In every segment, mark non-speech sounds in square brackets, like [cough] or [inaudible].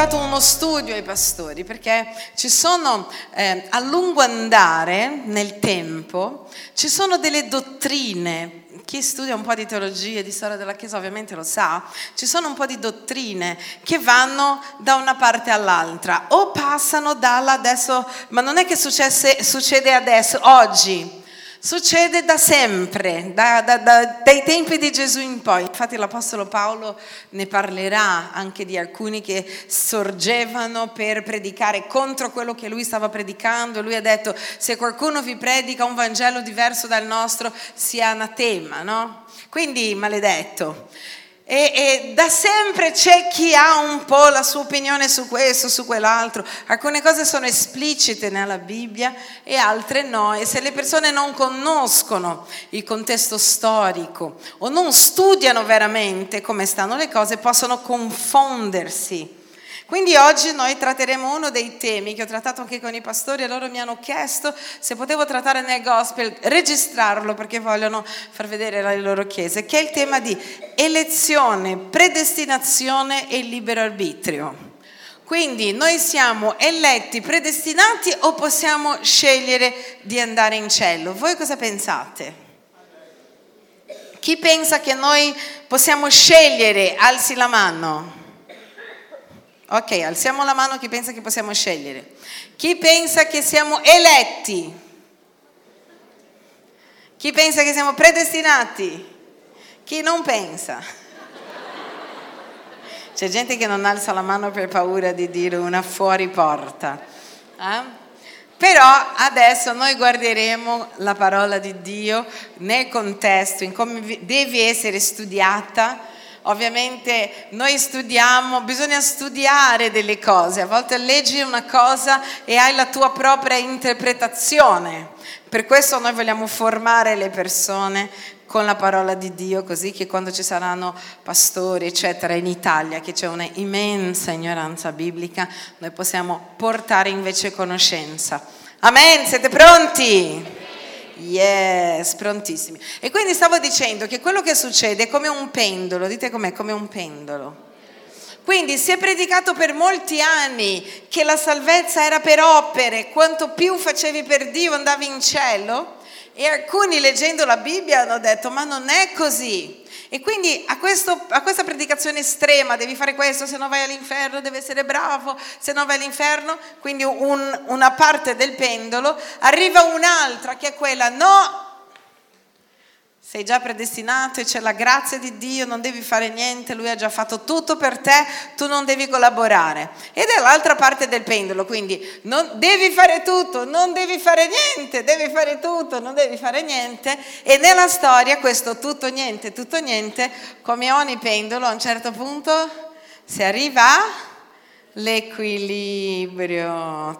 Portato uno studio ai pastori perché ci sono eh, a lungo andare nel tempo, ci sono delle dottrine. Chi studia un po' di teologia e di storia della Chiesa ovviamente lo sa, ci sono un po' di dottrine che vanno da una parte all'altra o passano dalla adesso, ma non è che successe, succede adesso, oggi, Succede da sempre, da, da, da, dai tempi di Gesù in poi. Infatti l'Apostolo Paolo ne parlerà anche di alcuni che sorgevano per predicare contro quello che lui stava predicando. Lui ha detto, se qualcuno vi predica un Vangelo diverso dal nostro, sia anatema, no? Quindi maledetto. E, e, da sempre c'è chi ha un po' la sua opinione su questo, su quell'altro. Alcune cose sono esplicite nella Bibbia e altre no. E se le persone non conoscono il contesto storico o non studiano veramente come stanno le cose, possono confondersi quindi oggi noi tratteremo uno dei temi che ho trattato anche con i pastori e loro mi hanno chiesto se potevo trattare nel gospel, registrarlo perché vogliono far vedere le loro chiese, che è il tema di elezione, predestinazione e libero arbitrio. Quindi noi siamo eletti, predestinati o possiamo scegliere di andare in cielo? Voi cosa pensate? Chi pensa che noi possiamo scegliere? Alzi la mano. Ok, alziamo la mano chi pensa che possiamo scegliere. Chi pensa che siamo eletti? Chi pensa che siamo predestinati? Chi non pensa? C'è gente che non alza la mano per paura di dire una fuori porta. Eh? Però adesso noi guarderemo la parola di Dio nel contesto, in come deve essere studiata Ovviamente noi studiamo, bisogna studiare delle cose, a volte leggi una cosa e hai la tua propria interpretazione. Per questo noi vogliamo formare le persone con la parola di Dio, così che quando ci saranno pastori, eccetera, in Italia, che c'è una immensa ignoranza biblica, noi possiamo portare invece conoscenza. Amen, siete pronti? Yes, prontissimi. E quindi stavo dicendo che quello che succede è come un pendolo, dite com'è, come un pendolo. Quindi si è predicato per molti anni che la salvezza era per opere, quanto più facevi per Dio andavi in cielo e alcuni leggendo la Bibbia hanno detto ma non è così. E quindi a, questo, a, questa predicazione estrema, devi fare questo, se no vai all'inferno, devi essere bravo, se no vai all'inferno, quindi un, una parte del pendolo, arriva un'altra che è quella, no, sei già predestinato e c'è la grazia di Dio, non devi fare niente, Lui ha già fatto tutto per te, tu non devi collaborare. Ed è l'altra parte del pendolo, quindi non, devi fare tutto, non devi fare niente, devi fare tutto, non devi fare niente. E nella storia questo tutto niente, tutto niente, come ogni pendolo a un certo punto si arriva a l'equilibrio,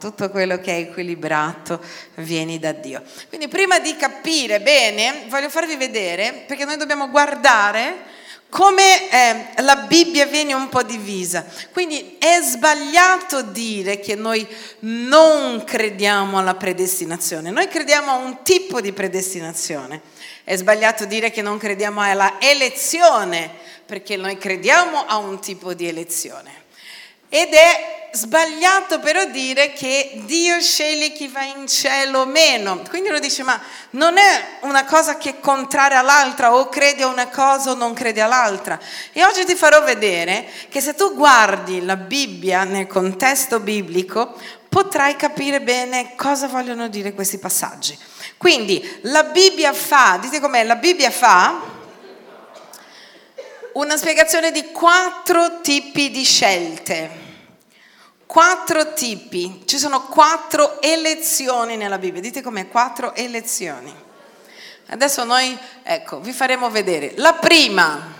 tutto quello che è equilibrato viene da Dio. Quindi prima di capire bene, voglio farvi vedere, perché noi dobbiamo guardare come eh, la Bibbia viene un po' divisa. Quindi è sbagliato dire che noi non crediamo alla predestinazione, noi crediamo a un tipo di predestinazione. È sbagliato dire che non crediamo alla elezione, perché noi crediamo a un tipo di elezione. Ed è sbagliato però dire che Dio sceglie chi va in cielo o meno. Quindi uno dice, ma non è una cosa che è contraria all'altra, o credi a una cosa o non credi all'altra. E oggi ti farò vedere che se tu guardi la Bibbia nel contesto biblico, potrai capire bene cosa vogliono dire questi passaggi. Quindi la Bibbia fa, dite com'è, la Bibbia fa una spiegazione di quattro tipi di scelte. Quattro tipi, ci sono quattro elezioni nella Bibbia. Dite com'è? Quattro elezioni. Adesso noi, ecco, vi faremo vedere. La prima,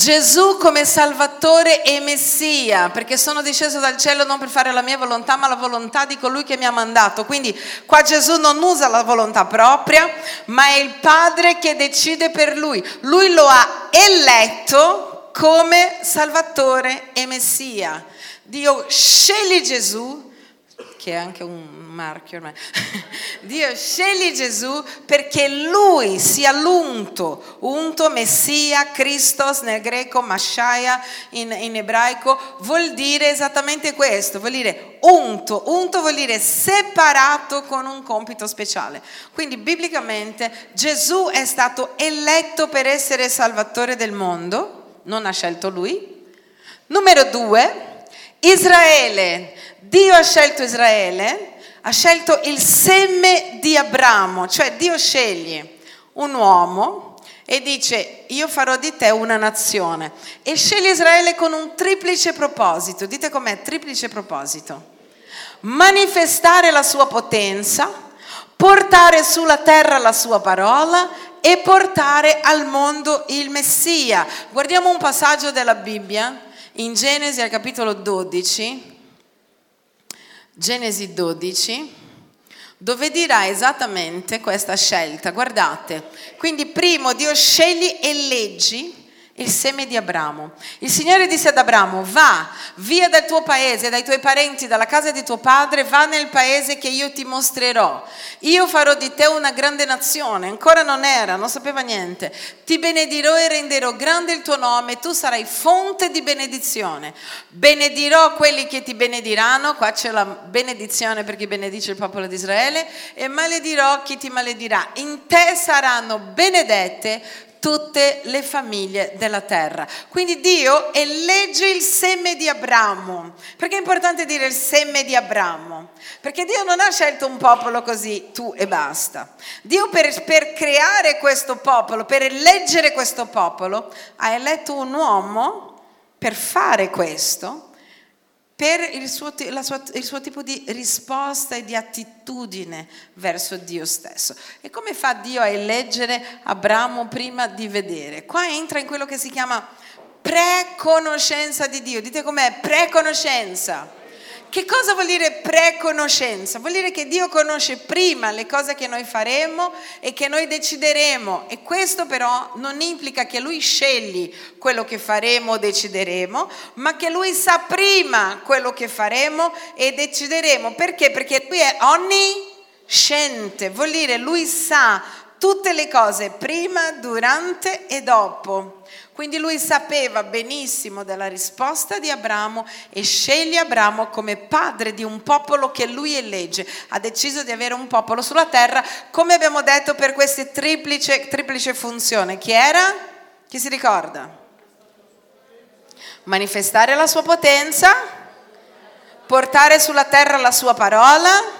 Gesù come Salvatore e Messia, perché sono disceso dal cielo non per fare la mia volontà, ma la volontà di colui che mi ha mandato. Quindi qua Gesù non usa la volontà propria, ma è il Padre che decide per lui. Lui lo ha eletto come Salvatore e Messia. Dio sceglie Gesù, che è anche un marchio ormai, [laughs] Dio sceglie Gesù perché lui sia l'unto, unto, Messia, Christos nel greco, Mashiach in, in ebraico, vuol dire esattamente questo, vuol dire unto, unto vuol dire separato con un compito speciale. Quindi biblicamente Gesù è stato eletto per essere salvatore del mondo, non ha scelto lui. Numero due, Israele, Dio ha scelto Israele, ha scelto il seme di Abramo, cioè Dio sceglie un uomo e dice io farò di te una nazione. E sceglie Israele con un triplice proposito, dite com'è triplice proposito, manifestare la sua potenza, portare sulla terra la sua parola e portare al mondo il Messia. Guardiamo un passaggio della Bibbia in Genesi al capitolo 12, Genesi 12, dove dirà esattamente questa scelta. Guardate, quindi primo Dio scegli e leggi il seme di Abramo. Il Signore disse ad Abramo, va via dal tuo paese, dai tuoi parenti, dalla casa di tuo padre, va nel paese che io ti mostrerò. Io farò di te una grande nazione. Ancora non era, non sapeva niente. Ti benedirò e renderò grande il tuo nome, tu sarai fonte di benedizione. Benedirò quelli che ti benediranno, qua c'è la benedizione per chi benedice il popolo di Israele, e maledirò chi ti maledirà. In te saranno benedette tutte le famiglie della terra. Quindi Dio elegge il seme di Abramo. Perché è importante dire il seme di Abramo? Perché Dio non ha scelto un popolo così, tu e basta. Dio per, per creare questo popolo, per eleggere questo popolo, ha eletto un uomo per fare questo per il suo, sua, il suo, tipo di risposta e di attitudine verso Dio stesso. E come fa Dio a eleggere Abramo prima di vedere? Qua entra in quello che si chiama preconoscenza di Dio. Dite com'è? Preconoscenza. Che cosa vuol dire preconoscenza? Vuol dire che Dio conosce prima le cose che noi faremo e che noi decideremo e questo però non implica che Lui scegli quello che faremo o decideremo, ma che Lui sa prima quello che faremo e decideremo. Perché? Perché Lui è onnisciente, vuol dire Lui sa tutte le cose prima, durante e dopo. Quindi lui sapeva benissimo della risposta di Abramo e sceglie Abramo come padre di un popolo che lui elegge. Ha deciso di avere un popolo sulla terra, come abbiamo detto, per questa triplice, triplice funzione. Chi era? Chi si ricorda? Manifestare la sua potenza, portare sulla terra la sua parola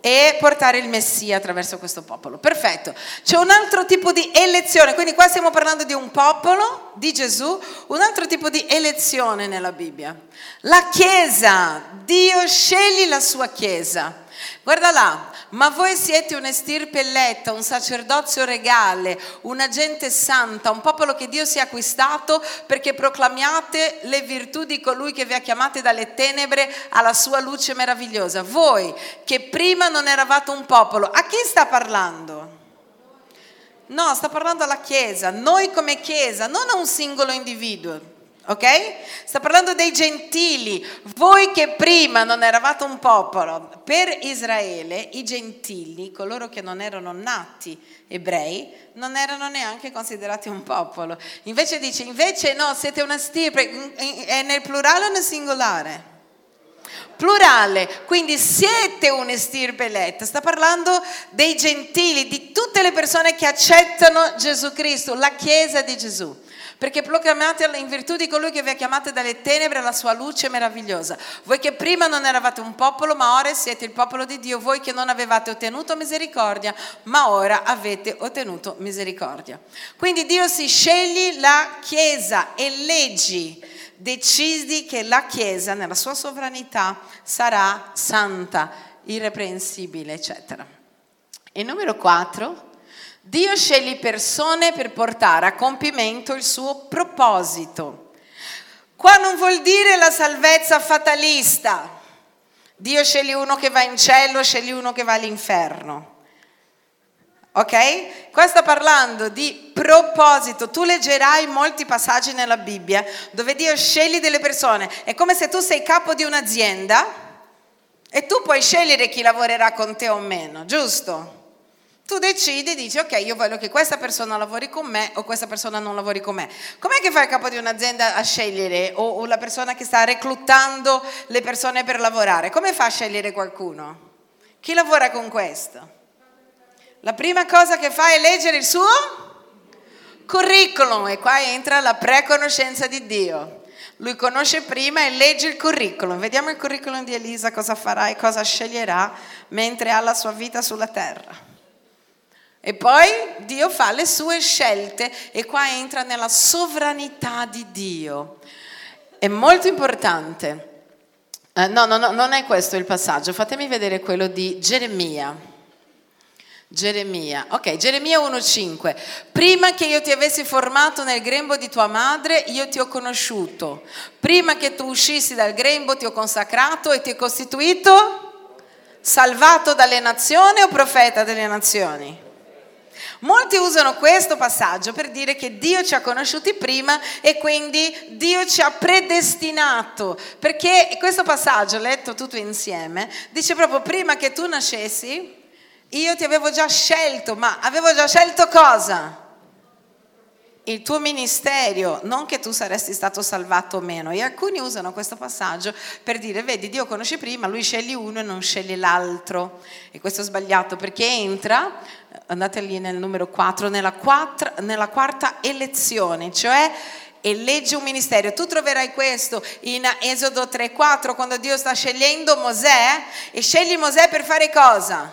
e portare il Messia attraverso questo popolo. Perfetto. C'è un altro tipo di elezione, quindi qua stiamo parlando di un popolo, di Gesù, un altro tipo di elezione nella Bibbia. La Chiesa, Dio sceglie la sua Chiesa. Guarda là, ma voi siete un'estirpe eletta, un sacerdozio regale, una gente santa, un popolo che Dio si è acquistato perché proclamiate le virtù di colui che vi ha chiamate dalle tenebre alla sua luce meravigliosa. Voi che prima non eravate un popolo, a chi sta parlando? No, sta parlando alla Chiesa, noi come Chiesa, non a un singolo individuo ok? Sta parlando dei gentili, voi che prima non eravate un popolo, per Israele i gentili, coloro che non erano nati ebrei, non erano neanche considerati un popolo. Invece dice, invece no, siete una stirpe, è nel plurale o nel singolare? plurale, quindi siete un'estirpe eletta. Sta parlando dei gentili, di tutte le persone che accettano Gesù Cristo, la Chiesa di Gesù perché proclamate in virtù di colui che vi ha chiamato dalle tenebre alla sua luce meravigliosa. Voi che prima non eravate un popolo, ma ora siete il popolo di Dio, voi che non avevate ottenuto misericordia, ma ora avete ottenuto misericordia. Quindi Dio si sceglie la Chiesa e leggi decidi che la Chiesa nella sua sovranità sarà santa, irreprensibile, eccetera. E numero 4, Dio sceglie persone per portare a compimento il suo proposito. Qua non vuol dire la salvezza fatalista. Dio sceglie uno che va in cielo, sceglie uno che va all'inferno. Ok? Qua sta parlando di proposito. Tu leggerai molti passaggi nella Bibbia dove Dio sceglie delle persone. È come se tu sei capo di un'azienda E tu puoi scegliere chi lavorerà con te o meno, giusto? Tu decidi, dici ok, io voglio che questa persona lavori con me o questa persona non lavori con me. Com'è che fa il capo di un'azienda a scegliere o, o la persona che sta reclutando le persone per lavorare? Come fa a scegliere qualcuno? Chi lavora con questo? La prima cosa che fa è leggere il suo curriculum e qua entra la preconoscenza di Dio. Lui conosce prima e legge il curriculum. Vediamo il curriculum di Elisa, cosa farà e cosa sceglierà mentre ha la sua vita sulla terra. E poi Dio fa le sue scelte e qua entra nella sovranità di Dio. È molto importante. Eh, no, no, no, non è questo il passaggio. Fatemi vedere quello di Geremia. Geremia, ok, Geremia 1,5. Prima che io ti avessi formato nel grembo di tua madre, io ti ho conosciuto. Prima che tu uscissi dal grembo, ti ho consacrato e ti ho costituito salvato dalle nazioni o profeta delle nazioni? Molti usano questo passaggio per dire che Dio ci ha conosciuti prima e quindi Dio ci ha predestinato, perché questo passaggio, letto tutto insieme, dice proprio prima che tu nascessi, io ti avevo già scelto, ma avevo già scelto cosa? il tuo ministero, non che tu saresti stato salvato o meno. E alcuni usano questo passaggio per dire, vedi, Dio conosce prima, lui sceglie uno e non sceglie l'altro. E questo è sbagliato perché entra, andate lì nel numero 4, nella, quattro, nella quarta elezione, cioè elegge un ministero. Tu troverai questo in Esodo 3:4 quando Dio sta scegliendo Mosè e scegli Mosè per fare cosa?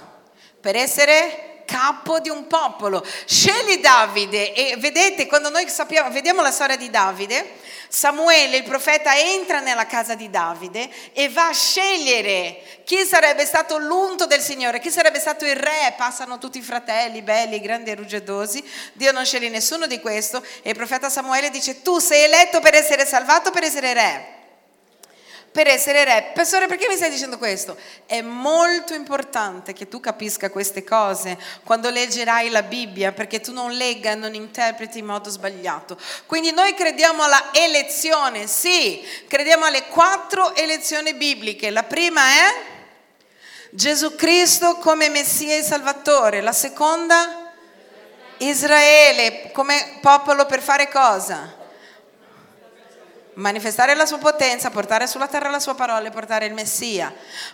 Per essere capo di un popolo. Scegli Davide e vedete, quando noi sappiamo, vediamo la storia di Davide, Samuele, il profeta, entra nella casa di Davide e va a scegliere chi sarebbe stato l'unto del Signore, chi sarebbe stato il re. Passano tutti i fratelli belli, grandi e ruggiosi. Dio non sceglie nessuno di questo e il profeta Samuele dice tu sei eletto per essere salvato, per essere re per essere re. Pastore, perché mi stai dicendo questo? È molto importante che tu capisca queste cose quando leggerai la Bibbia, perché tu non legga e non interpreti in modo sbagliato. Quindi noi crediamo alla elezione, sì, crediamo alle quattro elezioni bibliche. La prima è Gesù Cristo come Messia e Salvatore. La seconda Israele come popolo per fare cosa? Manifestare la sua potenza, portare sulla terra la sua parola e portare il Messia.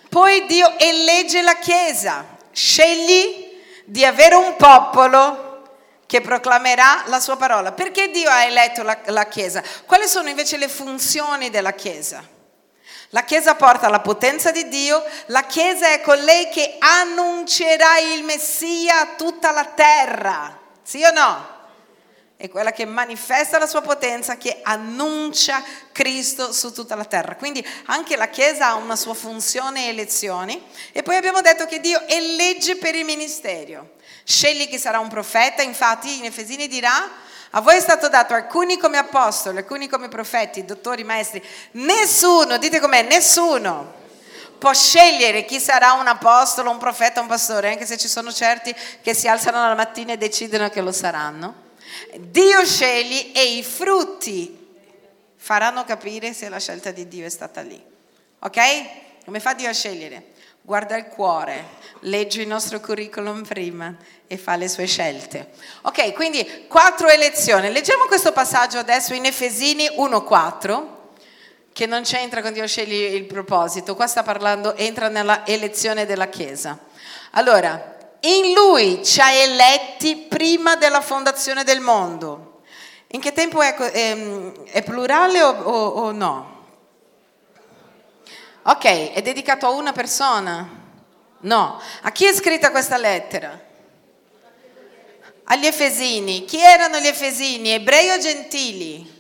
Poi Dio elegge la Chiesa, scegli di avere un popolo che proclamerà la sua parola. Perché Dio ha eletto la, la Chiesa? Quali sono invece le funzioni della Chiesa? La Chiesa porta la potenza di Dio, la Chiesa è colei che annuncerà il Messia a tutta la terra, sì o no? È quella che manifesta la sua potenza, che annuncia Cristo su tutta la terra. Quindi anche la Chiesa ha una sua funzione e elezioni. E poi abbiamo detto che Dio elegge per il ministero. Scegli chi sarà un profeta, infatti in Efesini dirà, a voi è stato dato alcuni come apostoli, alcuni come profeti, dottori, maestri. Nessuno, dite com'è, nessuno può scegliere chi sarà un apostolo, un profeta, un pastore, anche se ci sono certi che si alzano la mattina e decidono che lo saranno. Dio sceglie e i frutti faranno capire se la scelta di Dio è stata lì. Ok? Come fa Dio a scegliere? Guarda il cuore, legge il nostro curriculum prima e fa le sue scelte. Ok, quindi quattro elezioni. Leggiamo questo passaggio adesso in Efesini 1.4, che non c'entra con Dio sceglie il proposito. Qua sta parlando, entra nella elezione della Chiesa. Allora, in lui ci ha eletti prima della fondazione del mondo. In che tempo è, è, è plurale o, o, o no? Ok, è dedicato a una persona? No. A chi è scritta questa lettera? Agli Efesini. Chi erano gli Efesini? Ebrei o gentili?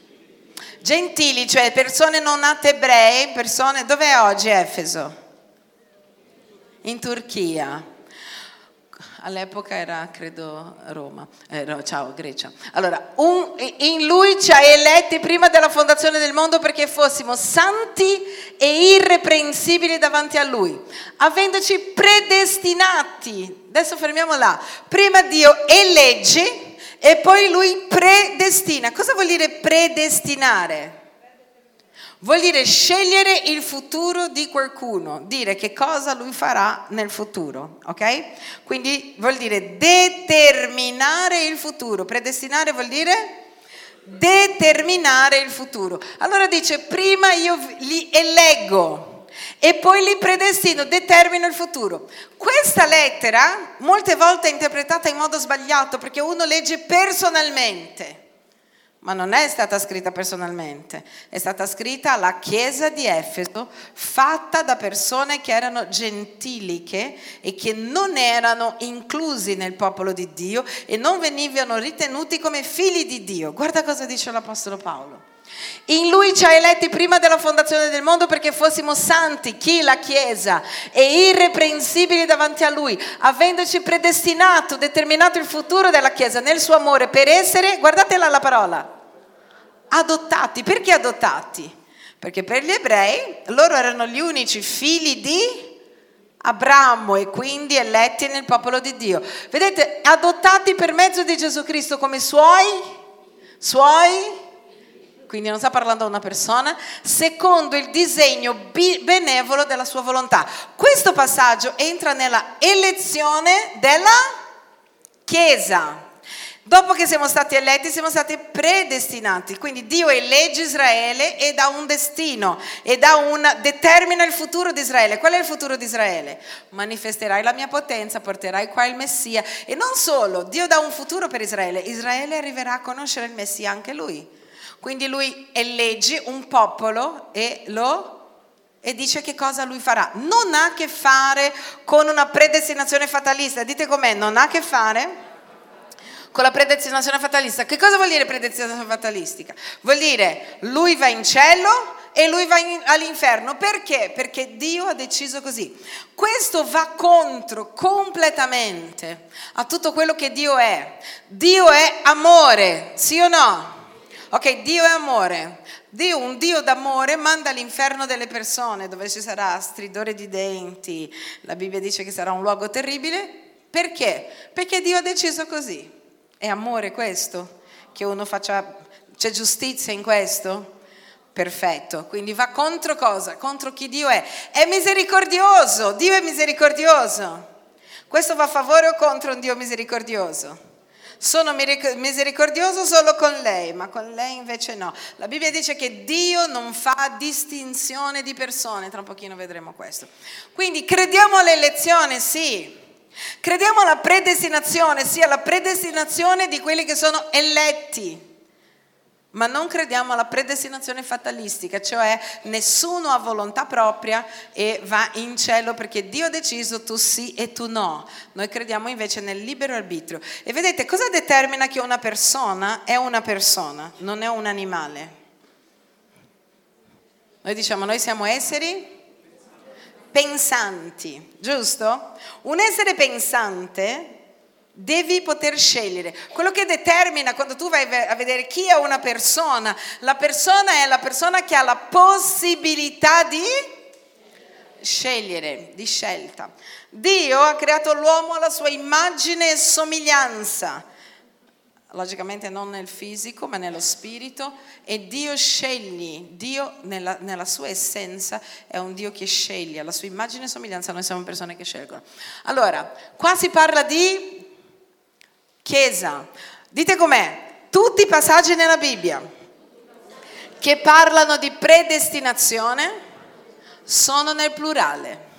Gentili, cioè persone non nate ebrei, persone... Dov'è oggi Efeso? In Turchia all'epoca era credo Roma, eh, no, ciao Grecia. Allora, un, in lui ci ha eletti prima della fondazione del mondo perché fossimo santi e irreprensibili davanti a lui, avendoci predestinati. Adesso fermiamo là. Prima Dio elegge e poi lui predestina. Cosa vuol dire predestinare? Vuol dire scegliere il futuro di qualcuno, dire che cosa lui farà nel futuro, ok? Quindi vuol dire determinare il futuro. Predestinare vuol dire determinare il futuro. Allora dice, prima io li eleggo e poi li predestino, determino il futuro. Questa lettera molte volte è interpretata in modo sbagliato perché uno legge personalmente ma non è stata scritta personalmente, è stata scritta alla chiesa di Efeso, fatta da persone che erano gentiliche e che non erano inclusi nel popolo di Dio e non venivano ritenuti come figli di Dio. Guarda cosa dice l'Apostolo Paolo. In lui ci ha eletti prima della fondazione del mondo perché fossimo santi, chi la Chiesa, e irreprensibili davanti a lui, avendoci predestinato, determinato il futuro della Chiesa nel suo amore per essere, guardatela la parola, adottati. Perché adottati? Perché per gli ebrei loro erano gli unici figli di Abramo e quindi eletti nel popolo di Dio. Vedete, adottati per mezzo di Gesù Cristo come suoi, suoi quindi non sta parlando a una persona, secondo il disegno benevolo della sua volontà. Questo passaggio entra nella elezione della Chiesa. Dopo che siamo stati eletti, siamo stati predestinati. Quindi Dio elegge Israele e dà un destino e dà un, determina il futuro di Israele. Qual è il futuro di Israele? Manifesterai la mia potenza, porterai qua il Messia. E non solo, Dio dà un futuro per Israele. Israele arriverà a conoscere il Messia anche lui. Quindi lui elegge un popolo e lo e dice che cosa lui farà. Non ha a che fare con una predestinazione fatalista. Dite com'è, non ha a che fare con la predestinazione fatalista. Che cosa vuol dire predestinazione fatalistica? Vuol dire lui va in cielo e lui va in, all'inferno. Perché? Perché Dio ha deciso così. Questo va contro completamente a tutto quello che Dio è. Dio è amore, sì o no? Ok, Dio è amore. Dio, un Dio d'amore manda all'inferno delle persone dove ci sarà stridore di denti. La Bibbia dice che sarà un luogo terribile. Perché? Perché Dio ha deciso così. È amore questo? Che uno faccia... C'è giustizia in questo? Perfetto, quindi va contro cosa? Contro chi Dio è. È misericordioso, Dio è misericordioso. Questo va a favore o contro un Dio misericordioso? Sono misericordioso solo con lei, ma con lei invece no. La Bibbia dice che Dio non fa distinzione di persone, tra un pochino vedremo questo. Quindi crediamo all'elezione, sì. Crediamo alla predestinazione, sì, alla predestinazione di quelli che sono eletti ma non crediamo alla predestinazione fatalistica, cioè nessuno ha volontà propria e va in cielo perché Dio ha deciso tu sì e tu no. Noi crediamo invece nel libero arbitrio. E vedete cosa determina che una persona è una persona, non è un animale? Noi diciamo noi siamo esseri pensanti, giusto? Un essere pensante Devi poter scegliere. Quello che determina quando tu vai a vedere chi è una persona, la persona è la persona che ha la possibilità di scegliere, di scelta. Dio ha creato l'uomo alla sua immagine e somiglianza, logicamente non nel fisico ma nello spirito, e Dio sceglie, Dio nella, nella sua essenza è un Dio che sceglie, alla sua immagine e somiglianza noi siamo persone che scelgono. Allora, qua si parla di Chiesa. Dite com'è? Tutti i passaggi nella Bibbia che parlano di predestinazione sono nel plurale.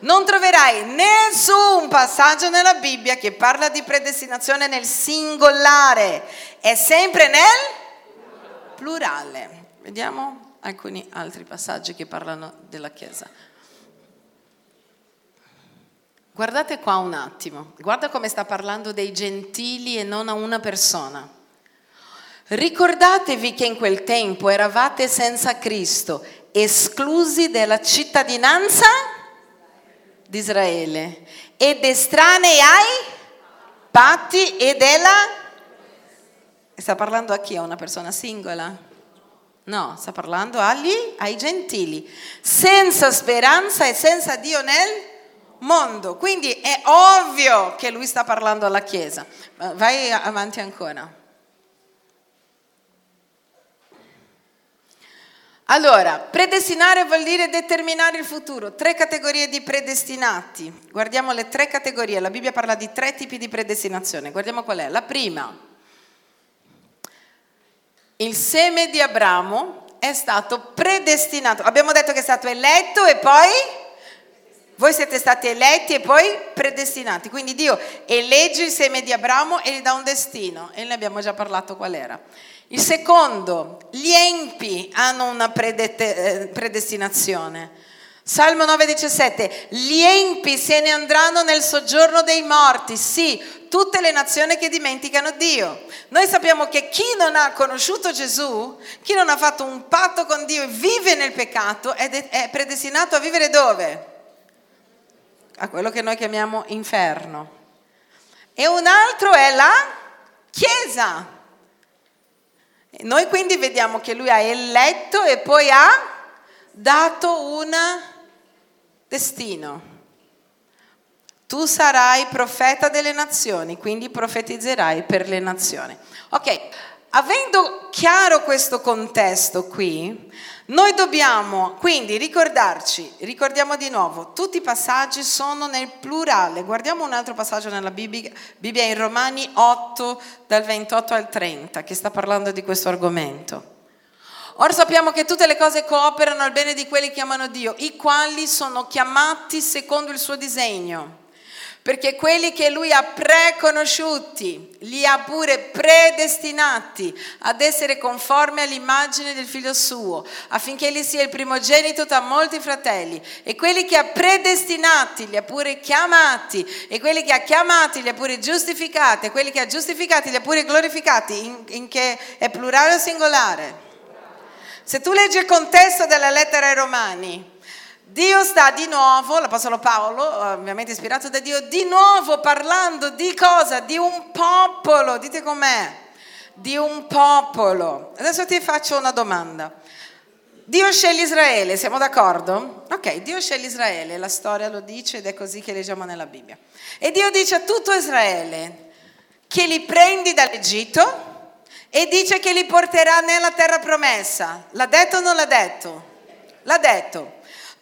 Non troverai nessun passaggio nella Bibbia che parla di predestinazione nel singolare, è sempre nel plurale. Vediamo alcuni altri passaggi che parlano della Chiesa. Guardate qua un attimo, guarda come sta parlando dei gentili e non a una persona. Ricordatevi che in quel tempo eravate senza Cristo, esclusi dalla cittadinanza di Israele ed estranei ai patti e della... Sta parlando a chi? A una persona singola? No, sta parlando agli, ai gentili, senza speranza e senza Dio nel mondo. Quindi è ovvio che lui sta parlando alla Chiesa. Vai avanti ancora. Allora, predestinare vuol dire determinare il futuro. Tre categorie di predestinati. Guardiamo le tre categorie. La Bibbia parla di tre tipi di predestinazione. Guardiamo qual è. La prima. Il seme di Abramo è stato predestinato. Abbiamo detto che è stato eletto e poi voi siete stati eletti e poi predestinati. Quindi Dio elegge il seme di Abramo e gli dà un destino. E ne abbiamo già parlato qual era. Il secondo, gli empi hanno una eh, predestinazione. Salmo 9,17, gli empi se ne andranno nel soggiorno dei morti, sì, tutte le nazioni che dimenticano Dio. Noi sappiamo che chi non ha conosciuto Gesù, chi non ha fatto un patto con Dio e vive nel peccato, è predestinato a vivere dove? A quello che noi chiamiamo inferno. E un altro è la Chiesa. Noi quindi vediamo che lui ha eletto e poi ha dato un destino. Tu sarai profeta delle nazioni, quindi profetizzerai per le nazioni. Ok, avendo chiaro questo contesto qui, noi dobbiamo quindi ricordarci, ricordiamo di nuovo, tutti i passaggi sono nel plurale. Guardiamo un altro passaggio nella Bibbia, Bibbia in Romani 8 dal 28 al 30 che sta parlando di questo argomento. Ora sappiamo che tutte le cose cooperano al bene di quelli che amano Dio, i quali sono chiamati secondo il suo disegno perché quelli che lui ha preconosciuti, li ha pure predestinati ad essere conformi all'immagine del figlio suo, affinché egli sia il primogenito tra molti fratelli. E quelli che ha predestinati, li ha pure chiamati, e quelli che ha chiamati, li ha pure giustificati, e quelli che ha giustificati, li ha pure glorificati, in, in che è plurale o singolare? Se tu leggi il contesto della lettera ai Romani, Dio sta di nuovo, l'Apostolo Paolo, ovviamente ispirato da Dio, di nuovo parlando di cosa? Di un popolo, dite com'è? Di un popolo. Adesso ti faccio una domanda. Dio sceglie Israele, siamo d'accordo? Ok, Dio sceglie Israele, la storia lo dice ed è così che leggiamo nella Bibbia. E Dio dice a tutto Israele che li prendi dall'Egitto e dice che li porterà nella terra promessa. L'ha detto o non l'ha detto? L'ha detto.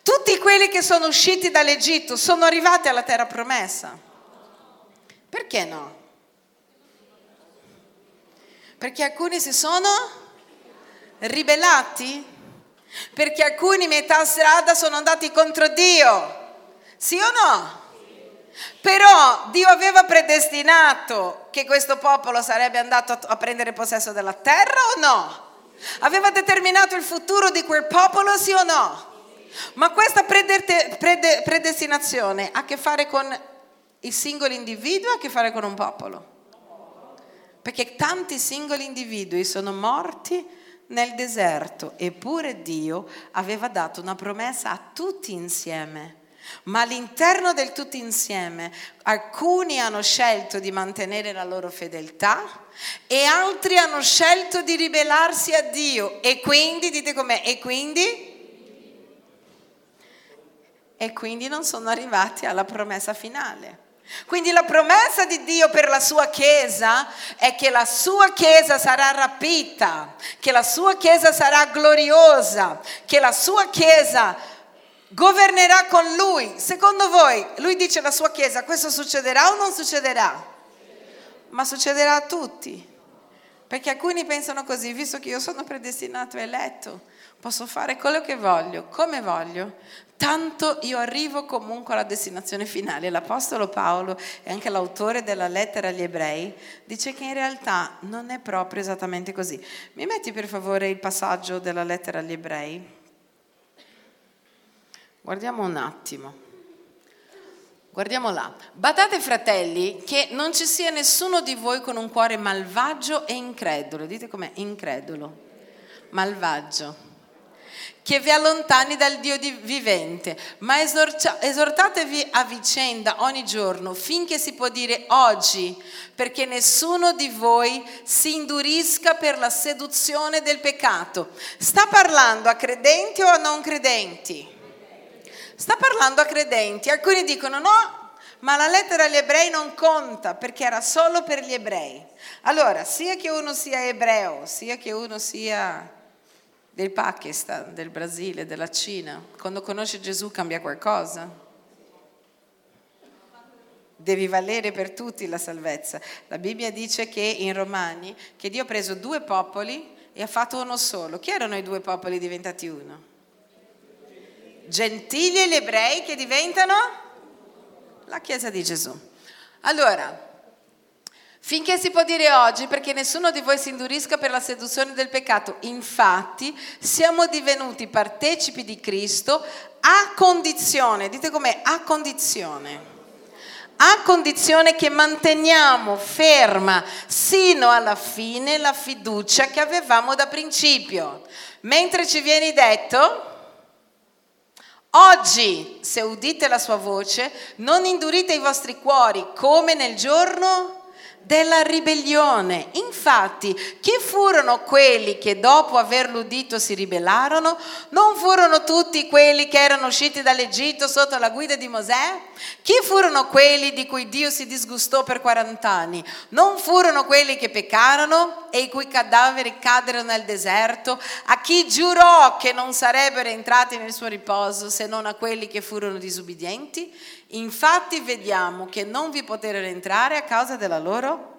Tutti quelli che sono usciti dall'Egitto sono arrivati alla terra promessa. Perché no? Perché alcuni si sono ribellati? Perché alcuni metà strada sono andati contro Dio? Sì o no? Però Dio aveva predestinato che questo popolo sarebbe andato a prendere possesso della terra o no? Aveva determinato il futuro di quel popolo, sì o no? Ma questa predestinazione ha a che fare con il singolo individuo ha a che fare con un popolo? Perché tanti singoli individui sono morti nel deserto, eppure Dio aveva dato una promessa a tutti insieme. Ma all'interno del tutti insieme alcuni hanno scelto di mantenere la loro fedeltà e altri hanno scelto di ribellarsi a Dio. E quindi, dite com'è, e quindi e quindi non sono arrivati alla promessa finale. Quindi la promessa di Dio per la sua Chiesa è che la sua Chiesa sarà rapita, che la sua Chiesa sarà gloriosa, che la sua Chiesa governerà con Lui. Secondo voi, Lui dice alla sua Chiesa, questo succederà o non succederà? Ma succederà a tutti. Perché alcuni pensano così, visto che io sono predestinato e eletto, posso fare quello che voglio, come voglio, tanto io arrivo comunque alla destinazione finale. L'Apostolo Paolo e anche l'autore della lettera agli ebrei dice che in realtà non è proprio esattamente così. Mi metti per favore il passaggio della lettera agli ebrei? Guardiamo un attimo. Guardiamo là. Badate fratelli che non ci sia nessuno di voi con un cuore malvagio e incredulo. Dite com'è? Incredulo. Malvagio che vi allontani dal Dio vivente, ma esortatevi a vicenda ogni giorno finché si può dire oggi, perché nessuno di voi si indurisca per la seduzione del peccato. Sta parlando a credenti o a non credenti? Sta parlando a credenti. Alcuni dicono no, ma la lettera agli ebrei non conta perché era solo per gli ebrei. Allora, sia che uno sia ebreo, sia che uno sia del Pakistan, del Brasile, della Cina. Quando conosci Gesù cambia qualcosa. Devi valere per tutti la salvezza. La Bibbia dice che in Romani che Dio ha preso due popoli e ha fatto uno solo. Chi erano i due popoli diventati uno? Gentili e gli ebrei che diventano la Chiesa di Gesù. Allora, Finché si può dire oggi, perché nessuno di voi si indurisca per la seduzione del peccato. Infatti, siamo divenuti partecipi di Cristo a condizione, dite com'è, a condizione, a condizione che manteniamo ferma sino alla fine la fiducia che avevamo da principio. Mentre ci viene detto, oggi, se udite la sua voce, non indurite i vostri cuori come nel giorno della ribellione. Infatti, chi furono quelli che dopo averlo udito si ribellarono? Non furono tutti quelli che erano usciti dall'Egitto sotto la guida di Mosè? Chi furono quelli di cui Dio si disgustò per 40 anni? Non furono quelli che peccarono e i cui cadaveri caddero nel deserto? A chi giurò che non sarebbero entrati nel suo riposo se non a quelli che furono disubbidienti? Infatti vediamo che non vi poterono entrare a causa della loro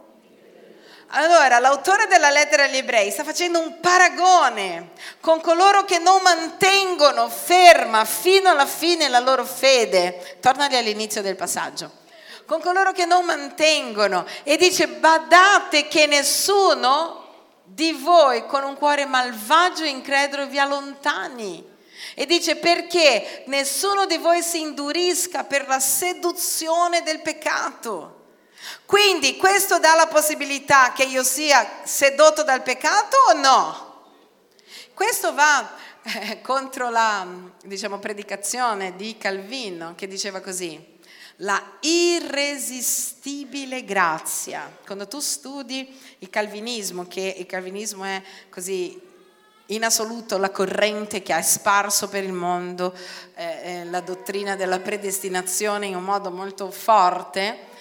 allora, l'autore della lettera agli ebrei sta facendo un paragone con coloro che non mantengono ferma fino alla fine la loro fede. Tornali all'inizio del passaggio. Con coloro che non mantengono e dice badate che nessuno di voi con un cuore malvagio e incredulo vi allontani. E dice perché nessuno di voi si indurisca per la seduzione del peccato. Quindi questo dà la possibilità che io sia sedotto dal peccato o no? Questo va eh, contro la diciamo, predicazione di Calvino che diceva così, la irresistibile grazia. Quando tu studi il calvinismo, che il calvinismo è così in assoluto la corrente che ha sparso per il mondo eh, eh, la dottrina della predestinazione in un modo molto forte.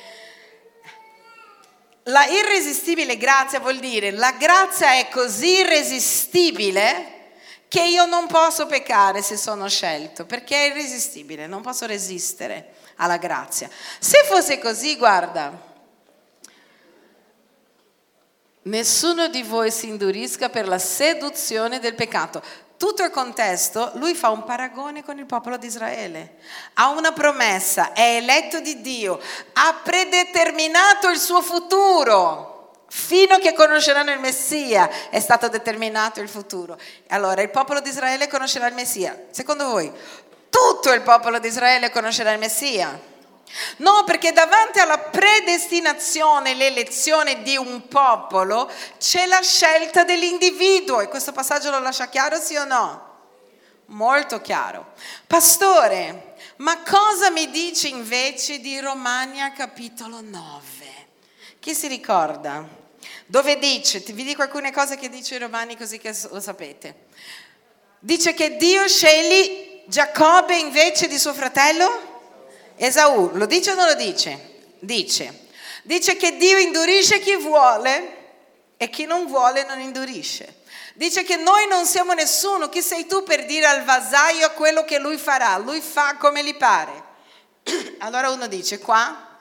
La irresistibile grazia vuol dire la grazia è così irresistibile che io non posso peccare se sono scelto, perché è irresistibile, non posso resistere alla grazia. Se fosse così, guarda, Nessuno di voi si indurisca per la seduzione del peccato. Tutto il contesto, lui fa un paragone con il popolo di Israele. Ha una promessa, è eletto di Dio, ha predeterminato il suo futuro. Fino a che conosceranno il Messia è stato determinato il futuro. Allora, il popolo di Israele conoscerà il Messia. Secondo voi, tutto il popolo di Israele conoscerà il Messia? No, perché davanti alla predestinazione, l'elezione di un popolo, c'è la scelta dell'individuo e questo passaggio lo lascia chiaro, sì o no? Molto chiaro. Pastore, ma cosa mi dice invece di Romania capitolo 9? Chi si ricorda? Dove dice, vi dico alcune cose che dice Romani così che lo sapete. Dice che Dio sceglie Giacobbe invece di suo fratello? Esaù, lo dice o non lo dice? Dice. Dice che Dio indurisce chi vuole e chi non vuole non indurisce. Dice che noi non siamo nessuno, chi sei tu per dire al vasaio quello che lui farà? Lui fa come gli pare. [clears throat] Allora uno dice qua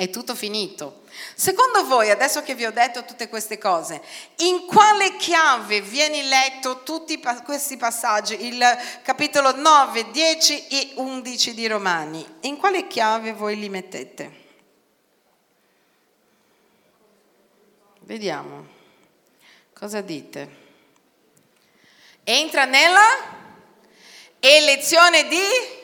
è tutto finito. Secondo voi, adesso che vi ho detto tutte queste cose, in quale chiave viene letto tutti questi passaggi, il capitolo 9, 10 e 11 di Romani? In quale chiave voi li mettete? Vediamo. Cosa dite? Entra nella elezione di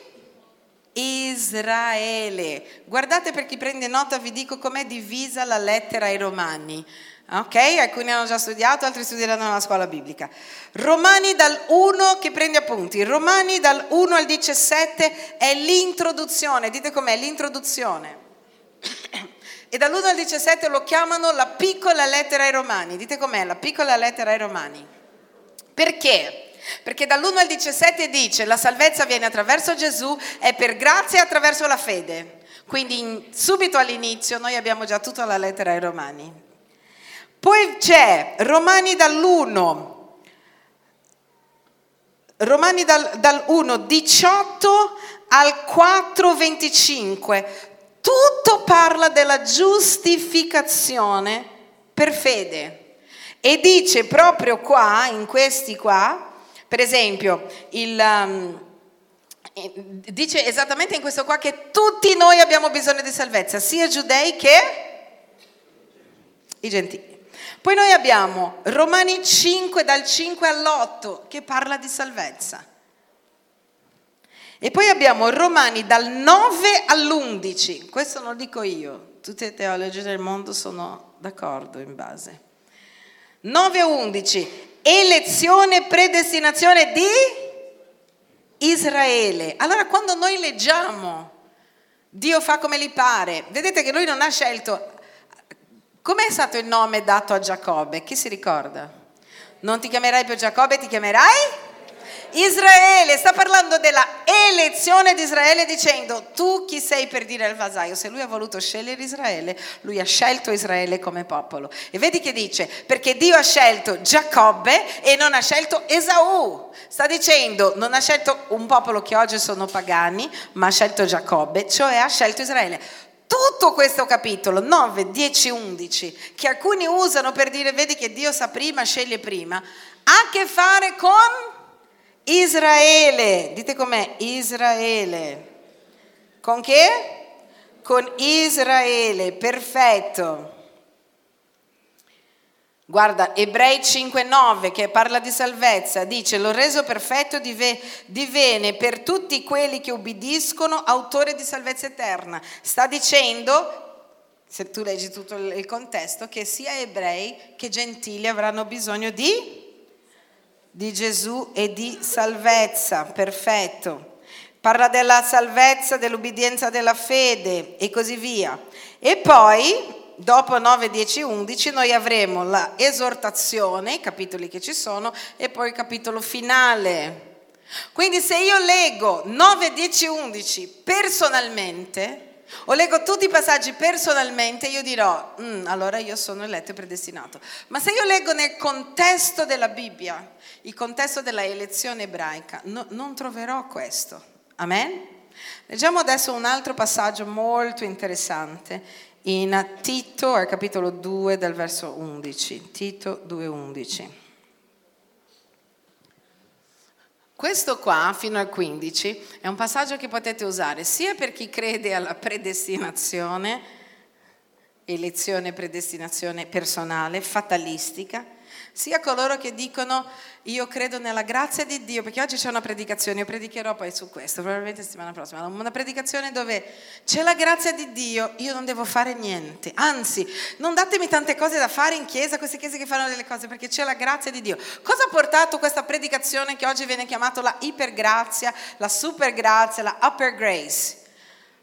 Israele. Guardate per chi prende nota, vi dico com'è divisa la lettera ai Romani. Ok? Alcuni hanno già studiato, altri studieranno nella scuola biblica. Romani dal 1 che prende appunti. Romani dal 1 al 17 è l'introduzione. Dite com'è l'introduzione. [coughs] E dall'1 al 17 lo chiamano la piccola lettera ai Romani. Dite com'è la piccola lettera ai Romani. Perché? Perché dall'1 al 17 dice la salvezza viene attraverso Gesù, è per grazia attraverso la fede. Quindi in, subito all'inizio noi abbiamo già tutta la lettera ai Romani. Poi c'è Romani dall'1 Romani dal, dal 1, 18 al 4, 25. Tutto parla della giustificazione per fede. E dice proprio qua, in questi qua, per esempio, il, um, dice esattamente in questo qua che tutti noi abbiamo bisogno di salvezza, sia giudei che i gentili. Poi noi abbiamo Romani 5 dal 5 all'8 che parla di salvezza. E poi abbiamo Romani dal 9 all'11, questo non lo dico io, tutte le teologie del mondo sono d'accordo in base. 9 a 11, elezione e predestinazione di Israele. Allora quando noi leggiamo Dio fa come gli pare, vedete che lui non ha scelto Com'è stato il nome dato a Giacobbe? Chi si ricorda? Non ti chiamerai più Giacobbe, ti chiamerai Israele. Sta parlando della elezione di Israele dicendo tu chi sei per dire al vasaio? Se lui ha voluto scegliere Israele, lui ha scelto Israele come popolo. E vedi che dice, perché Dio ha scelto Giacobbe e non ha scelto Esaù. Sta dicendo, non ha scelto un popolo che oggi sono pagani, ma ha scelto Giacobbe, cioè ha scelto Israele tutto questo capitolo 9, 10, 11, che alcuni usano per dire vedi che Dio sa prima, sceglie prima, ha a che fare con Israele. Dite com'è? Israele. Con che? Con Israele, perfetto. Guarda, Ebrei 5,9 che parla di salvezza, dice l'ho reso perfetto divenne per tutti quelli che ubbidiscono autore di salvezza eterna. Sta dicendo, se tu leggi tutto il contesto, che sia ebrei che gentili avranno bisogno di, di Gesù e di salvezza, perfetto. Parla della salvezza, dell'ubbidienza della fede e così via. E poi dopo 9, 10, 11 noi avremo la esortazione, i capitoli che ci sono, e poi il capitolo finale. Quindi se io leggo 9, 10, 11 personalmente, o leggo tutti i passaggi personalmente, io dirò, mm, allora io sono eletto e predestinato. Ma se io leggo nel contesto della Bibbia, il contesto della elezione ebraica, no, non troverò questo. Amen? Leggiamo adesso un altro passaggio molto interessante in Tito, al capitolo 2, dal verso 11. Tito 2,11. Questo qua, fino al 15, è un passaggio che potete usare sia per chi crede alla predestinazione, elezione, predestinazione personale, fatalistica, sia coloro che dicono io credo nella grazia di Dio, perché oggi c'è una predicazione, io predicherò poi su questo, probabilmente settimana prossima, una predicazione dove c'è la grazia di Dio, io non devo fare niente, anzi non datemi tante cose da fare in chiesa, queste chiese che fanno delle cose, perché c'è la grazia di Dio. Cosa ha portato questa predicazione che oggi viene chiamata la ipergrazia, la supergrazia, la upper grace?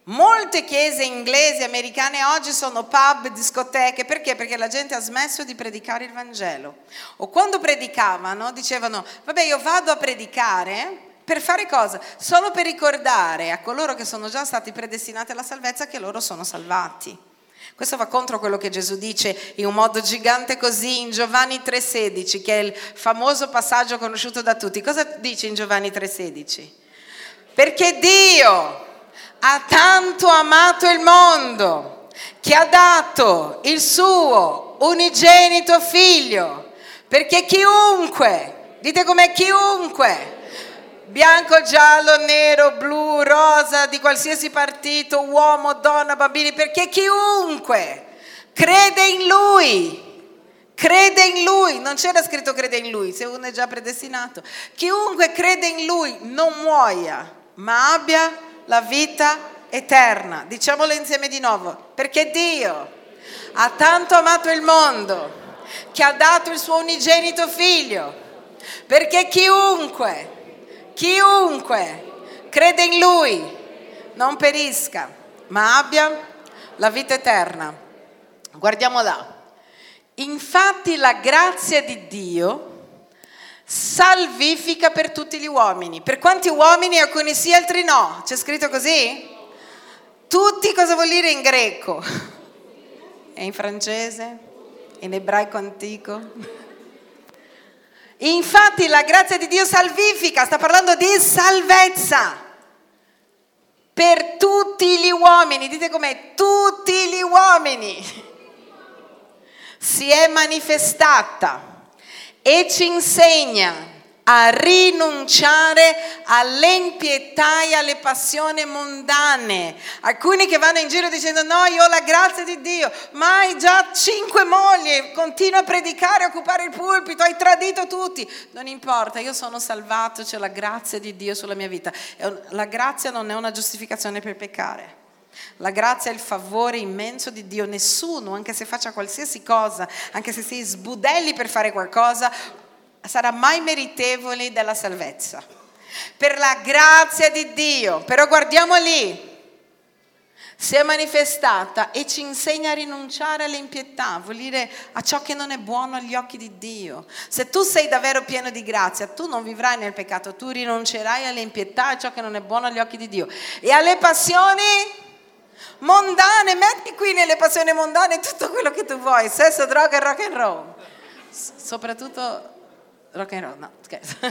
Molte chiese inglesi, americane oggi sono pub, discoteche, perché? Perché la gente ha smesso di predicare il Vangelo. O quando predicavano dicevano, vabbè io vado a predicare per fare cosa? Solo per ricordare a coloro che sono già stati predestinati alla salvezza che loro sono salvati. Questo va contro quello che Gesù dice in un modo gigante così in Giovanni 3,16, che è il famoso passaggio conosciuto da tutti. Cosa dice in Giovanni 3,16? Perché Dio ha tanto amato il mondo che ha dato il suo unigenito figlio, perché chiunque, dite com'è chiunque, bianco, giallo, nero, blu, rosa, di qualsiasi partito, uomo, donna, bambini, perché chiunque crede in lui, crede in lui, non c'era scritto crede in lui, se uno è già predestinato, chiunque crede in lui non muoia, ma abbia la vita eterna. Diciamolo insieme di nuovo, perché Dio ha tanto amato il mondo che ha dato il suo unigenito figlio, perché chiunque, chiunque crede in lui non perisca, ma abbia la vita eterna. Guardiamo là. Infatti la grazia di Dio salvifica per tutti gli uomini. Per quanti uomini alcuni sì, altri no. C'è scritto così? Tutti cosa vuol dire in greco? E in francese? In ebraico antico? Infatti la grazia di Dio salvifica, sta parlando di salvezza per tutti gli uomini, dite com'è, tutti gli uomini si è manifestata e ci insegna a rinunciare all'impietà e alle passioni mondane. Alcuni che vanno in giro dicendo no, io ho la grazia di Dio, ma hai già cinque mogli, continua a predicare, a occupare il pulpito, hai tradito tutti. Non importa, io sono salvato, c'è la grazia di Dio sulla mia vita. La grazia non è una giustificazione per peccare. La grazia è il favore immenso di Dio. Nessuno, anche se faccia qualsiasi cosa, anche se si sbudelli per fare qualcosa, sarà mai meritevole della salvezza. Per la grazia di Dio, però guardiamo lì, si è manifestata e ci insegna a rinunciare all'impietà, vuol dire a ciò che non è buono agli occhi di Dio. Se tu sei davvero pieno di grazia, tu non vivrai nel peccato, tu rinuncerai all'impietà, a ciò che non è buono agli occhi di Dio. E alle passioni mondane, metti qui nelle passioni mondane tutto quello che tu vuoi, sesso, droga e rock and roll. soprattutto rock and roll, no, scherzo. [laughs]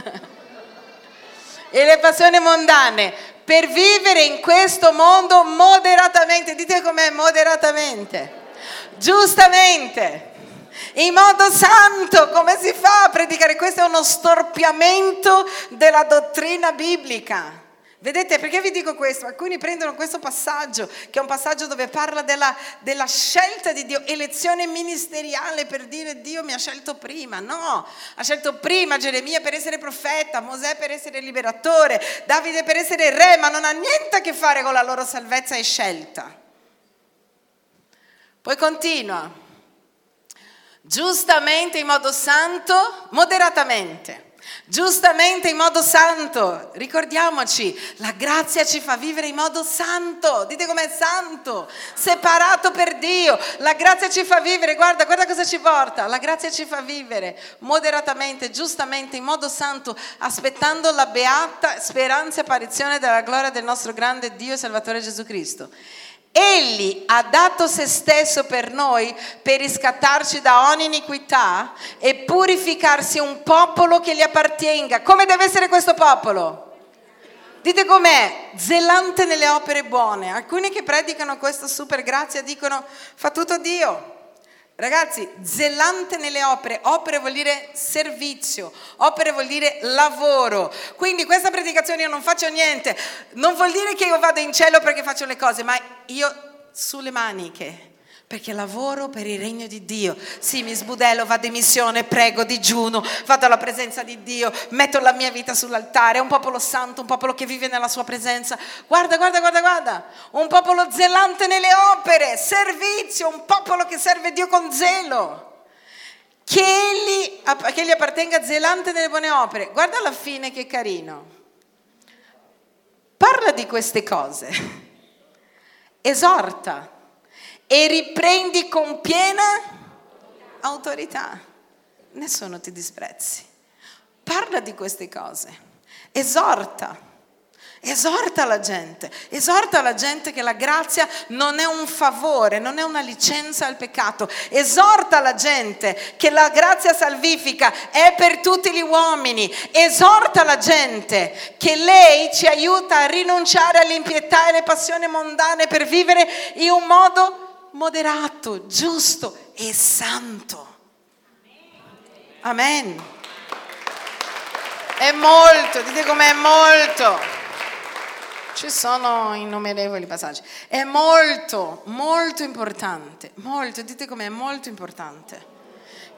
e le passioni mondane, per vivere in questo mondo moderatamente, dite com'è moderatamente, giustamente, in modo santo, come si fa a predicare? Questo è uno storpiamento della dottrina biblica. Vedete, perché vi dico questo? Alcuni prendono questo passaggio, che è un passaggio dove parla della, della, scelta di Dio, elezione ministeriale per dire Dio mi ha scelto prima. No, ha scelto prima Geremia per essere profeta, Mosè per essere liberatore, Davide per essere re, ma non ha niente a che fare con la loro salvezza e scelta. Poi continua, giustamente in modo santo, moderatamente giustamente in modo santo. Ricordiamoci, la grazia ci fa vivere in modo santo. Dite com'è santo, separato per Dio. La grazia ci fa vivere, guarda, guarda cosa ci porta. La grazia ci fa vivere moderatamente, giustamente, in modo santo, aspettando la beata speranza e apparizione della gloria del nostro grande Dio e Salvatore Gesù Cristo. Egli ha dato se stesso per noi per riscattarci da ogni iniquità e purificarsi un popolo che gli appartenga. Come deve essere questo popolo? Dite com'è? Zelante nelle opere buone. Alcuni che predicano questa super grazia dicono fa tutto Dio. Ragazzi, zelante nelle opere, opere vuol dire servizio, opere vuol dire lavoro. Quindi questa predicazione io non faccio niente, non vuol dire che io vado in cielo perché faccio le cose, ma io sulle maniche perché lavoro per il regno di Dio. Sì, mi sbudello, vado in missione, prego, digiuno, vado alla presenza di Dio, metto la mia vita sull'altare, è un popolo santo, un popolo che vive nella sua presenza. Guarda, guarda, guarda, guarda, un popolo zelante nelle opere, servizio, un popolo che serve Dio con zelo. Che egli, che egli appartenga zelante nelle buone opere. Guarda alla fine che carino. Parla di queste cose. Esorta e riprendi con piena autorità. Nessuno ti disprezzi. Parla di queste cose, esorta. Esorta la gente, esorta la gente che la grazia non è un favore, non è una licenza al peccato. Esorta la gente che la grazia salvifica è per tutti gli uomini. Esorta la gente che lei ci aiuta a rinunciare all'impietà e alle passioni mondane per vivere in un modo moderato, giusto e santo. Amen. È molto, dite com'è molto. Ci sono innumerevoli passaggi. È molto, molto importante, molto, dite com'è molto importante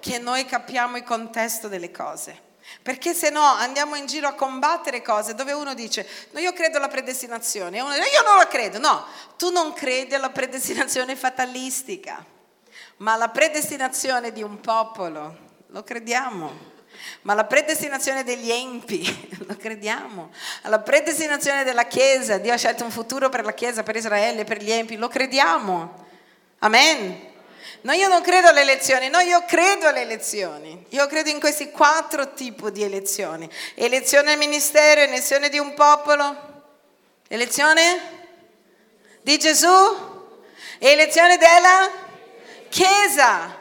che noi capiamo il contesto delle cose. Perché se no andiamo in giro a combattere cose dove uno dice, no, io credo alla predestinazione, e uno dice, io non la credo. No, tu non credi alla predestinazione fatalistica, ma alla predestinazione di un popolo, lo crediamo. Ma la predestinazione degli empi, [laughs] lo crediamo. Alla predestinazione della Chiesa, Dio ha scelto un futuro per la Chiesa, per Israele, per gli empi, lo crediamo. Amen. No, io non credo alle elezioni, no, io credo alle elezioni. Io credo in questi quattro tipi di elezioni. Elezione al ministero, elezione di un popolo, elezione di Gesù, elezione della Chiesa.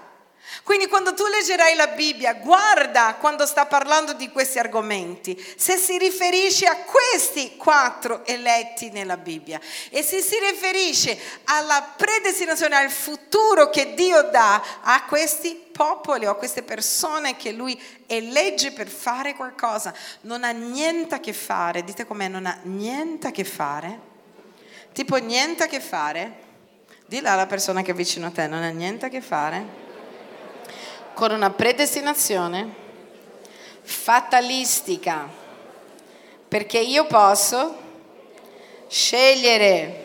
Quindi quando tu leggerai la Bibbia, guarda quando sta parlando di questi argomenti, se si riferisce a questi quattro eletti nella Bibbia. E se si riferisce alla predestinazione, al futuro che Dio dà a questi popoli o a queste persone che Lui elegge per fare qualcosa, non ha niente a che fare, dite com'è, non ha niente a che fare, tipo niente a che fare, dilla alla persona che è vicino a te, non ha niente a che fare con una predestinazione fatalistica, perché io posso scegliere.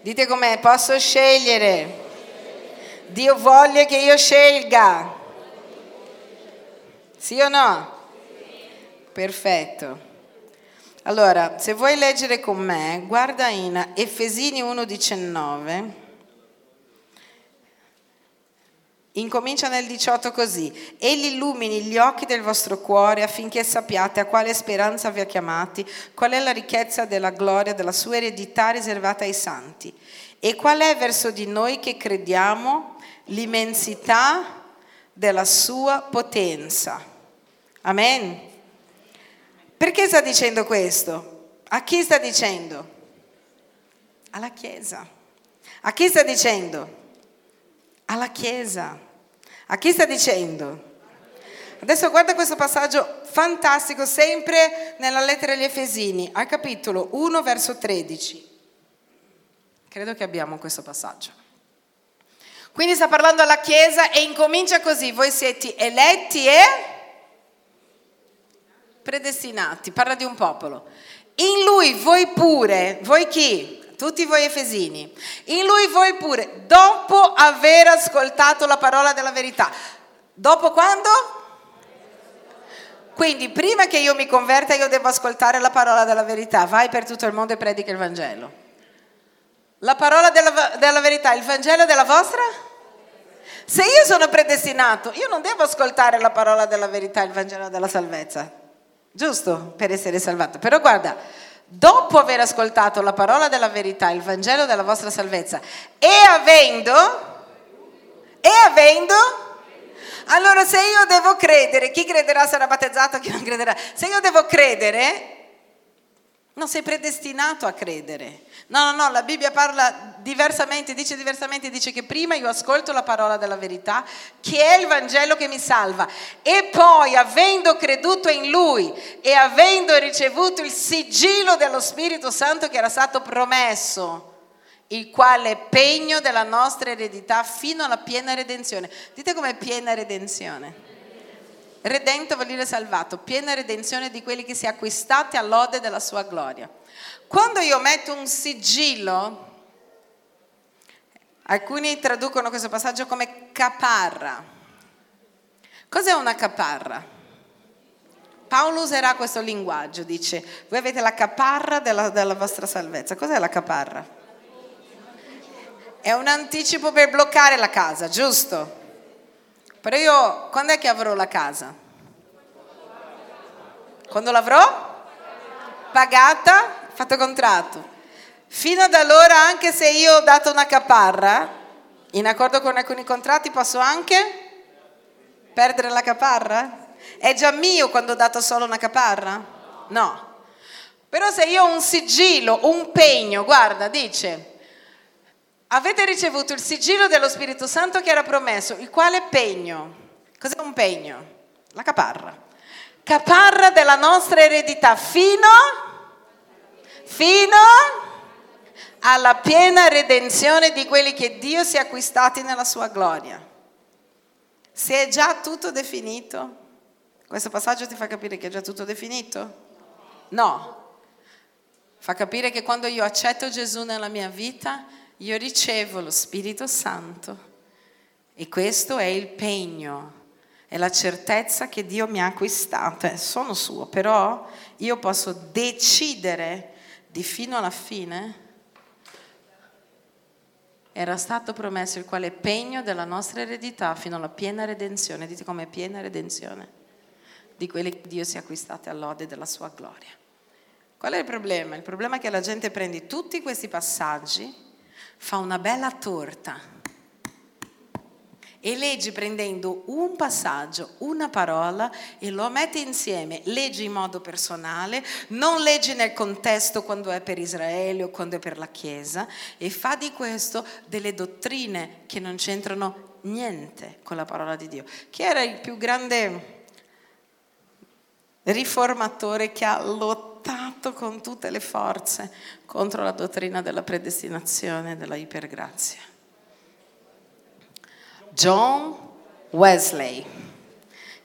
Dite com'è, posso scegliere. Dio voglia che io scelga. Sì o no? Perfetto. Allora, se vuoi leggere con me, guarda in Efesini 1,19. Incomincia nel 18 così. Egli illumini gli occhi del vostro cuore affinché sappiate a quale speranza vi ha chiamati, qual è la ricchezza della gloria della sua eredità riservata ai santi e qual è verso di noi che crediamo l'immensità della sua potenza. Amen. Perché sta dicendo questo? A chi sta dicendo? Alla Chiesa. A chi sta dicendo? alla Chiesa. A chi sta dicendo? Adesso guarda questo passaggio fantastico, sempre nella lettera agli Efesini, al capitolo 1, verso 13. Credo che abbiamo questo passaggio. Quindi sta parlando alla Chiesa e incomincia così, voi siete eletti e predestinati, parla di un popolo. In lui voi pure, voi chi? Tutti voi efesini, in lui voi pure, dopo aver ascoltato la parola della verità. Dopo quando? Quindi prima che io mi converta io devo ascoltare la parola della verità, vai per tutto il mondo e predica il Vangelo. La parola della, della verità, il Vangelo della vostra? Se io sono predestinato, io non devo ascoltare la parola della verità, il Vangelo della salvezza, giusto? Per essere salvato. Però guarda, dopo aver ascoltato la parola della verità, il Vangelo della vostra salvezza, e avendo, e avendo, allora se io devo credere, chi crederà sarà battezzato, chi non crederà, se io devo credere, non sei predestinato a credere. No, no, no, la Bibbia parla diversamente, dice diversamente, dice che prima io ascolto la parola della verità, che è il Vangelo che mi salva, e poi avendo creduto in Lui e avendo ricevuto il sigillo dello Spirito Santo che era stato promesso, il quale è pegno della nostra eredità fino alla piena redenzione. Dite com'è piena redenzione? Redento vuol dire salvato, piena redenzione di quelli che si è acquistati all'ode della sua gloria. Quando io metto un sigillo, alcuni traducono questo passaggio come caparra. Cos'è una caparra? Paolo userà questo linguaggio, dice, voi avete la caparra della, della vostra salvezza. Cos'è la caparra? È un anticipo per bloccare la casa, giusto? Però io, quando è che avrò la casa? Quando l'avrò? Pagata, fatto contratto. Fino ad allora, anche se io ho dato una caparra, in accordo con alcuni contratti, posso anche perdere la caparra? È già mio quando ho dato solo una caparra? No. Però se io ho un sigillo, un pegno, guarda, dice, Avete ricevuto il sigillo dello Spirito Santo che era promesso, il quale pegno? Cos'è un pegno? La caparra. Caparra della nostra eredità fino, fino alla piena redenzione di quelli che Dio si è acquistati nella sua gloria. Se è già tutto definito, questo passaggio ti fa capire che è già tutto definito? No. Fa capire che quando io accetto Gesù nella mia vita, io ricevo lo Spirito Santo e questo è il pegno, è la certezza che Dio mi ha acquistato, eh, sono suo, però io posso decidere di fino alla fine. Era stato promesso il quale pegno della nostra eredità fino alla piena redenzione, dite come piena redenzione, di quelli che Dio si è acquistati all'ode della sua gloria. Qual è il problema? Il problema è che la gente prende tutti questi passaggi fa una bella torta e leggi prendendo un passaggio, una parola e lo metti insieme, leggi in modo personale, non leggi nel contesto quando è per Israele o quando è per la Chiesa e fa di questo delle dottrine che non c'entrano niente con la parola di Dio. Chi era il più grande riformatore che ha lottato con tutte le forze contro la dottrina della predestinazione e della ipergrazia? John Wesley.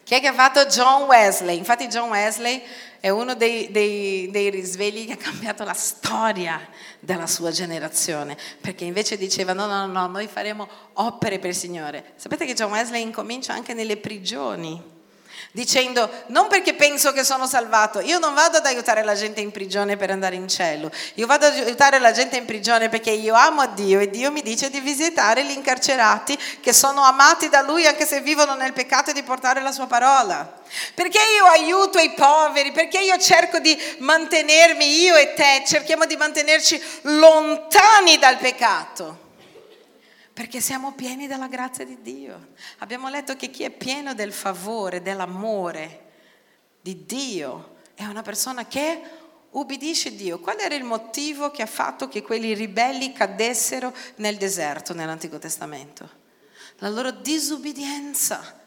Chi è che ha fatto John Wesley? Infatti John Wesley è uno dei, dei, dei, risvegli che ha cambiato la storia della sua generazione, perché invece diceva no, no, no, noi faremo opere per il Signore. Sapete che John Wesley incomincia anche nelle prigioni dicendo non perché penso che sono salvato, io non vado ad aiutare la gente in prigione per andare in cielo, io vado ad aiutare la gente in prigione perché io amo Dio e Dio mi dice di visitare gli incarcerati che sono amati da Lui anche se vivono nel peccato e di portare la sua parola. Perché io aiuto i poveri, perché io cerco di mantenermi, io e te, cerchiamo di mantenerci lontani dal peccato. Perché siamo pieni della grazia di Dio. Abbiamo letto che chi è pieno del favore, dell'amore di Dio, è una persona che ubbidisce Dio. Qual era il motivo che ha fatto che quelli ribelli cadessero nel deserto nell'Antico Testamento? La loro disubbidienza.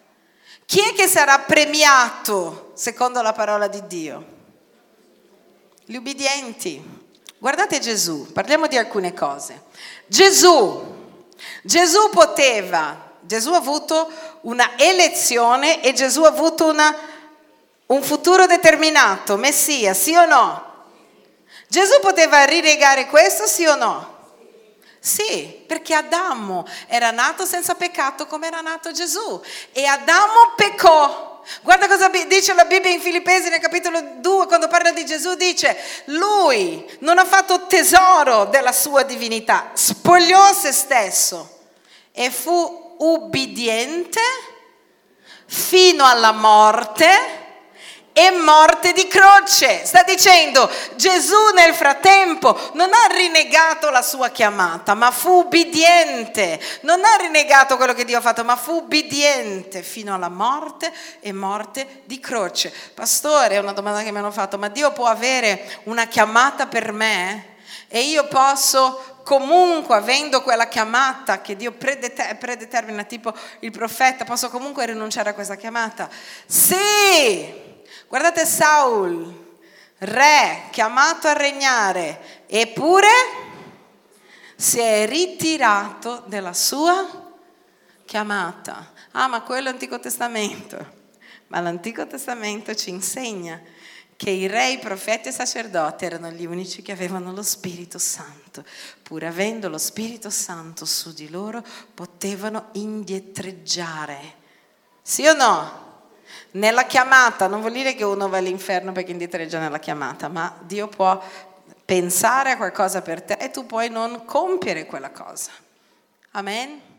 Chi è che sarà premiato secondo la parola di Dio? Gli ubbidienti. Guardate Gesù, parliamo di alcune cose. Gesù Gesù poteva, Gesù ha avuto una elezione e Gesù ha avuto una, un futuro determinato, Messia, sì o no? Gesù poteva rinegare questo, sì o no? Sì, perché Adamo era nato senza peccato come era nato Gesù e Adamo peccò. Guarda cosa dice la Bibbia in Filippesi nel capitolo 2 quando parla di Gesù, dice, lui non ha fatto tesoro della sua divinità, spogliò se stesso e fu ubbidiente fino alla morte e morte di croce. Sta dicendo Gesù nel frattempo non ha rinnegato la sua chiamata, ma fu ubbidiente. Non ha rinnegato quello che Dio ha fatto, ma fu ubbidiente fino alla morte e morte di croce. Pastore, è una domanda che mi hanno fatto, ma Dio può avere una chiamata per me? E io posso comunque avendo quella chiamata che Dio predeter- predetermina, tipo il profeta, posso comunque rinunciare a questa chiamata? Sì! Guardate Saul, re, chiamato a regnare, eppure si è ritirato dalla sua chiamata. Ah, ma quello è l'Antico Testamento. Ma l'Antico Testamento ci insegna che i re, i profeti e i sacerdoti erano gli unici che avevano lo Spirito Santo. Pur avendo lo Spirito Santo su di loro, potevano indietreggiare. Sì o no? Nella chiamata, non vuol dire che uno va all'inferno perché indietreggia nella chiamata, ma Dio può pensare a qualcosa per te e tu puoi non compiere quella cosa. Amen?